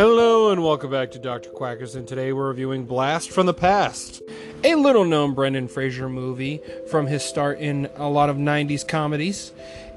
Hello and welcome back to Dr. Quackers, and today we're reviewing Blast from the Past, a little known Brendan Fraser movie from his start in a lot of 90s comedies.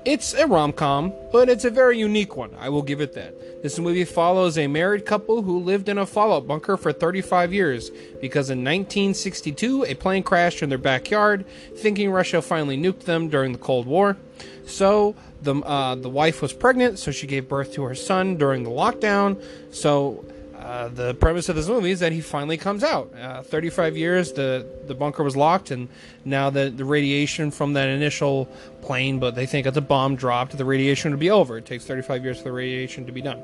It's a rom com, but it's a very unique one, I will give it that. This movie follows a married couple who lived in a fallout bunker for 35 years because in 1962 a plane crashed in their backyard, thinking Russia finally nuked them during the Cold War. So the uh, the wife was pregnant, so she gave birth to her son during the lockdown. So uh, the premise of this movie is that he finally comes out. Uh, 35 years, the the bunker was locked, and now the the radiation from that initial plane, but they think it's a bomb dropped, the radiation would be over. It takes 35 years for the radiation to be done.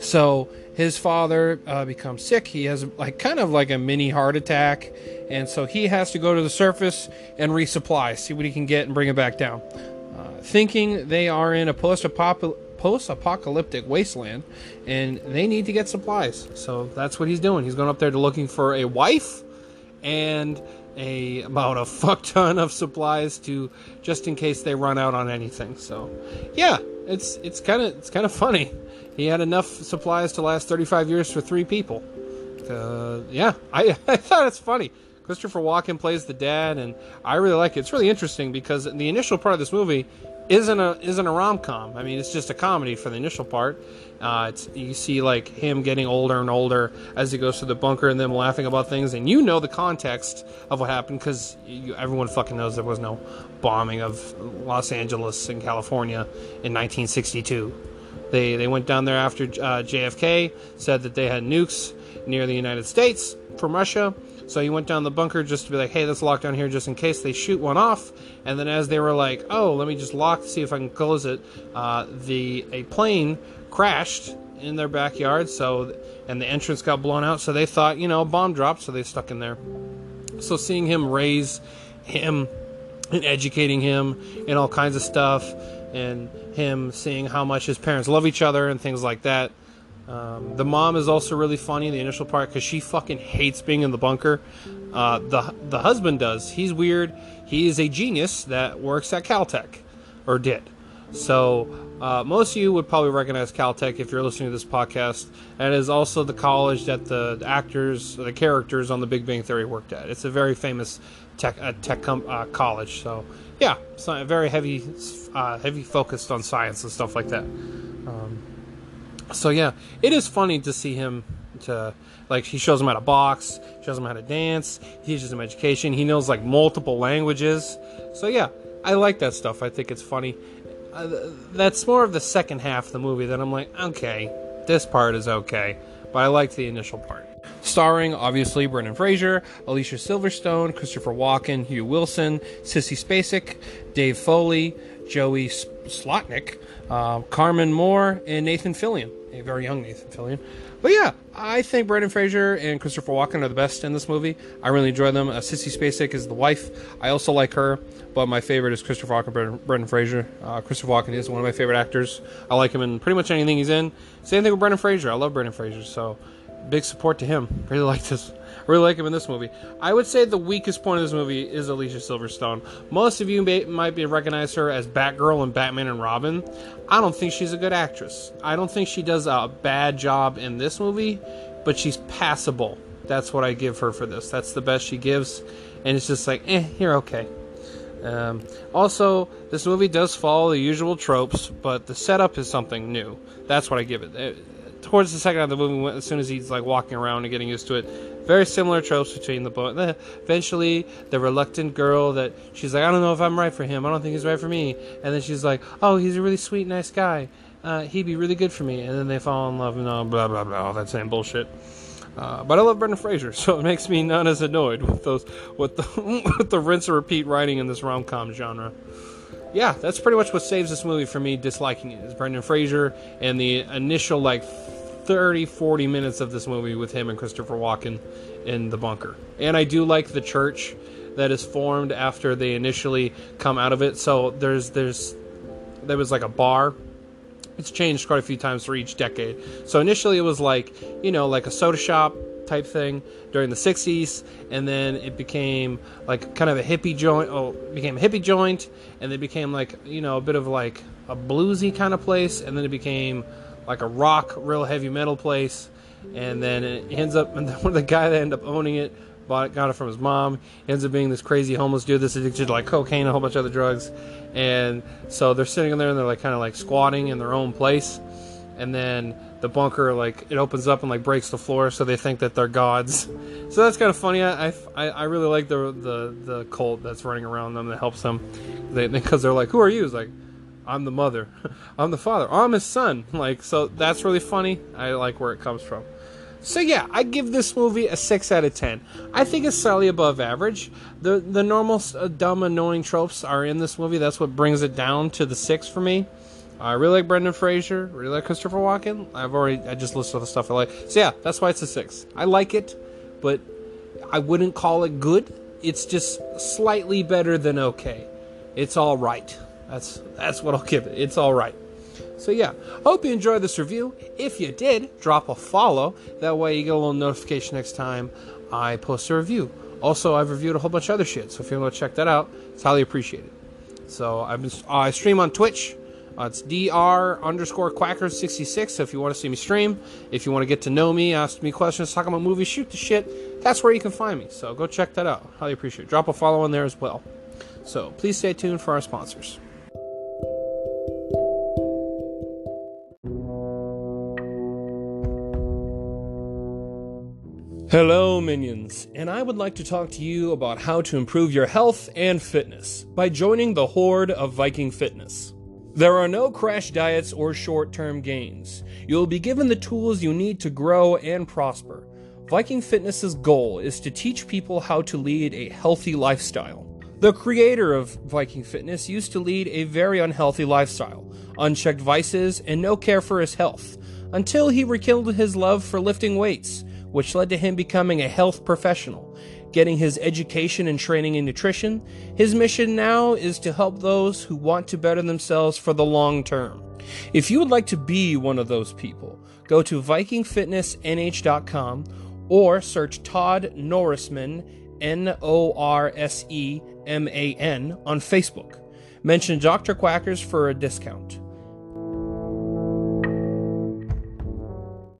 So his father uh, becomes sick. He has like kind of like a mini heart attack, and so he has to go to the surface and resupply, see what he can get, and bring it back down. Uh, thinking they are in a post-apocalyptic post-apocalyptic wasteland and they need to get supplies. So that's what he's doing. He's going up there to looking for a wife and a about a fuck ton of supplies to just in case they run out on anything. So yeah it's it's kind of it's kind of funny. He had enough supplies to last 35 years for three people. Uh, yeah I, I thought it's funny. Christopher Walken plays the dad, and I really like it. It's really interesting because in the initial part of this movie isn't a isn't a rom com. I mean, it's just a comedy for the initial part. Uh, it's you see like him getting older and older as he goes through the bunker, and them laughing about things, and you know the context of what happened because everyone fucking knows there was no bombing of Los Angeles and California in 1962. They they went down there after uh, JFK said that they had nukes near the United States from Russia so he went down the bunker just to be like, hey, let's lock down here just in case they shoot one off. And then as they were like, oh, let me just lock to see if I can close it, uh, the a plane crashed in their backyard. So and the entrance got blown out. So they thought, you know, a bomb dropped. So they stuck in there. So seeing him raise him and educating him and all kinds of stuff, and him seeing how much his parents love each other and things like that um, the mom is also really funny in the initial part because she fucking hates being in the bunker. Uh, the the husband does. He's weird. He is a genius that works at Caltech, or did. So uh, most of you would probably recognize Caltech if you're listening to this podcast. and That is also the college that the actors, the characters on The Big Bang Theory worked at. It's a very famous tech uh, tech com- uh, college. So yeah, it's very heavy uh, heavy focused on science and stuff like that. Um, so yeah, it is funny to see him to like he shows him how to box, shows him how to dance, he teaches him education. He knows like multiple languages. So yeah, I like that stuff. I think it's funny. Uh, that's more of the second half of the movie that I'm like, okay, this part is okay, but I liked the initial part. Starring, obviously, Brendan Fraser, Alicia Silverstone, Christopher Walken, Hugh Wilson, Sissy Spacek, Dave Foley, Joey Slotnick, uh, Carmen Moore, and Nathan Fillion a very young Nathan Fillion. But yeah, I think Brendan Fraser and Christopher Walken are the best in this movie. I really enjoy them. Uh, Sissy Spacek is the wife. I also like her, but my favorite is Christopher Walken, Brendan, Brendan Fraser. Uh, Christopher Walken is one of my favorite actors. I like him in pretty much anything he's in. Same thing with Brendan Fraser. I love Brendan Fraser, so big support to him. Really like this. Really like him in this movie. I would say the weakest point of this movie is Alicia Silverstone. Most of you may, might be recognize her as Batgirl and Batman and Robin. I don't think she's a good actress. I don't think she does a bad job in this movie, but she's passable. That's what I give her for this. That's the best she gives, and it's just like, eh, you're okay. Um, also, this movie does follow the usual tropes, but the setup is something new. That's what I give it. it towards the second half of the movie, as soon as he's like walking around and getting used to it, very similar tropes between the both. Eventually, the reluctant girl that she's like, I don't know if I'm right for him. I don't think he's right for me. And then she's like, Oh, he's a really sweet, nice guy. Uh, he'd be really good for me. And then they fall in love and all blah blah blah, all that same bullshit. Uh, but I love Brendan Fraser, so it makes me not as annoyed with those with the with the rinse and repeat writing in this rom com genre. Yeah, that's pretty much what saves this movie for me disliking it is Brendan Fraser and the initial like 30, 40 minutes of this movie with him and Christopher Walken in the bunker. And I do like the church that is formed after they initially come out of it. So there's there's there was like a bar. It's changed quite a few times for each decade. So initially it was like, you know, like a soda shop type thing during the 60s and then it became like kind of a hippie joint oh became a hippie joint and it became like you know a bit of like a bluesy kind of place and then it became like a rock, real heavy metal place, and then it ends up, and then the guy that ended up owning it bought it, got it from his mom. Ends up being this crazy homeless dude that's addicted to like cocaine and a whole bunch of other drugs, and so they're sitting in there and they're like kind of like squatting in their own place, and then the bunker like it opens up and like breaks the floor, so they think that they're gods. So that's kind of funny. I, I, I really like the the the cult that's running around them that helps them, they because they're like, who are you? It's like. I'm the mother. I'm the father. I'm his son. Like, so that's really funny. I like where it comes from. So yeah, I give this movie a six out of ten. I think it's slightly above average. The the normal uh, dumb annoying tropes are in this movie. That's what brings it down to the six for me. I really like Brendan Fraser. Really like Christopher Walken. I've already I just listed all the stuff I like. So yeah, that's why it's a six. I like it, but I wouldn't call it good. It's just slightly better than okay. It's all right. That's that's what I'll give it. It's all right. So yeah, hope you enjoyed this review. If you did, drop a follow. That way you get a little notification next time I post a review. Also, I've reviewed a whole bunch of other shit, so if you want to check that out, it's highly appreciated. So I've been, uh, I stream on Twitch. Uh, it's dr underscore quackers66. So if you want to see me stream, if you want to get to know me, ask me questions, talk about movies, shoot the shit, that's where you can find me. So go check that out. Highly appreciate it. Drop a follow in there as well. So please stay tuned for our sponsors. Hello, minions, and I would like to talk to you about how to improve your health and fitness by joining the horde of Viking Fitness. There are no crash diets or short term gains. You'll be given the tools you need to grow and prosper. Viking Fitness's goal is to teach people how to lead a healthy lifestyle. The creator of Viking Fitness used to lead a very unhealthy lifestyle, unchecked vices, and no care for his health, until he rekindled his love for lifting weights which led to him becoming a health professional, getting his education and training in nutrition. His mission now is to help those who want to better themselves for the long term. If you would like to be one of those people, go to VikingFitnessNH.com or search Todd Norseman, N O R S E M A N, on Facebook. Mention Dr. Quackers for a discount.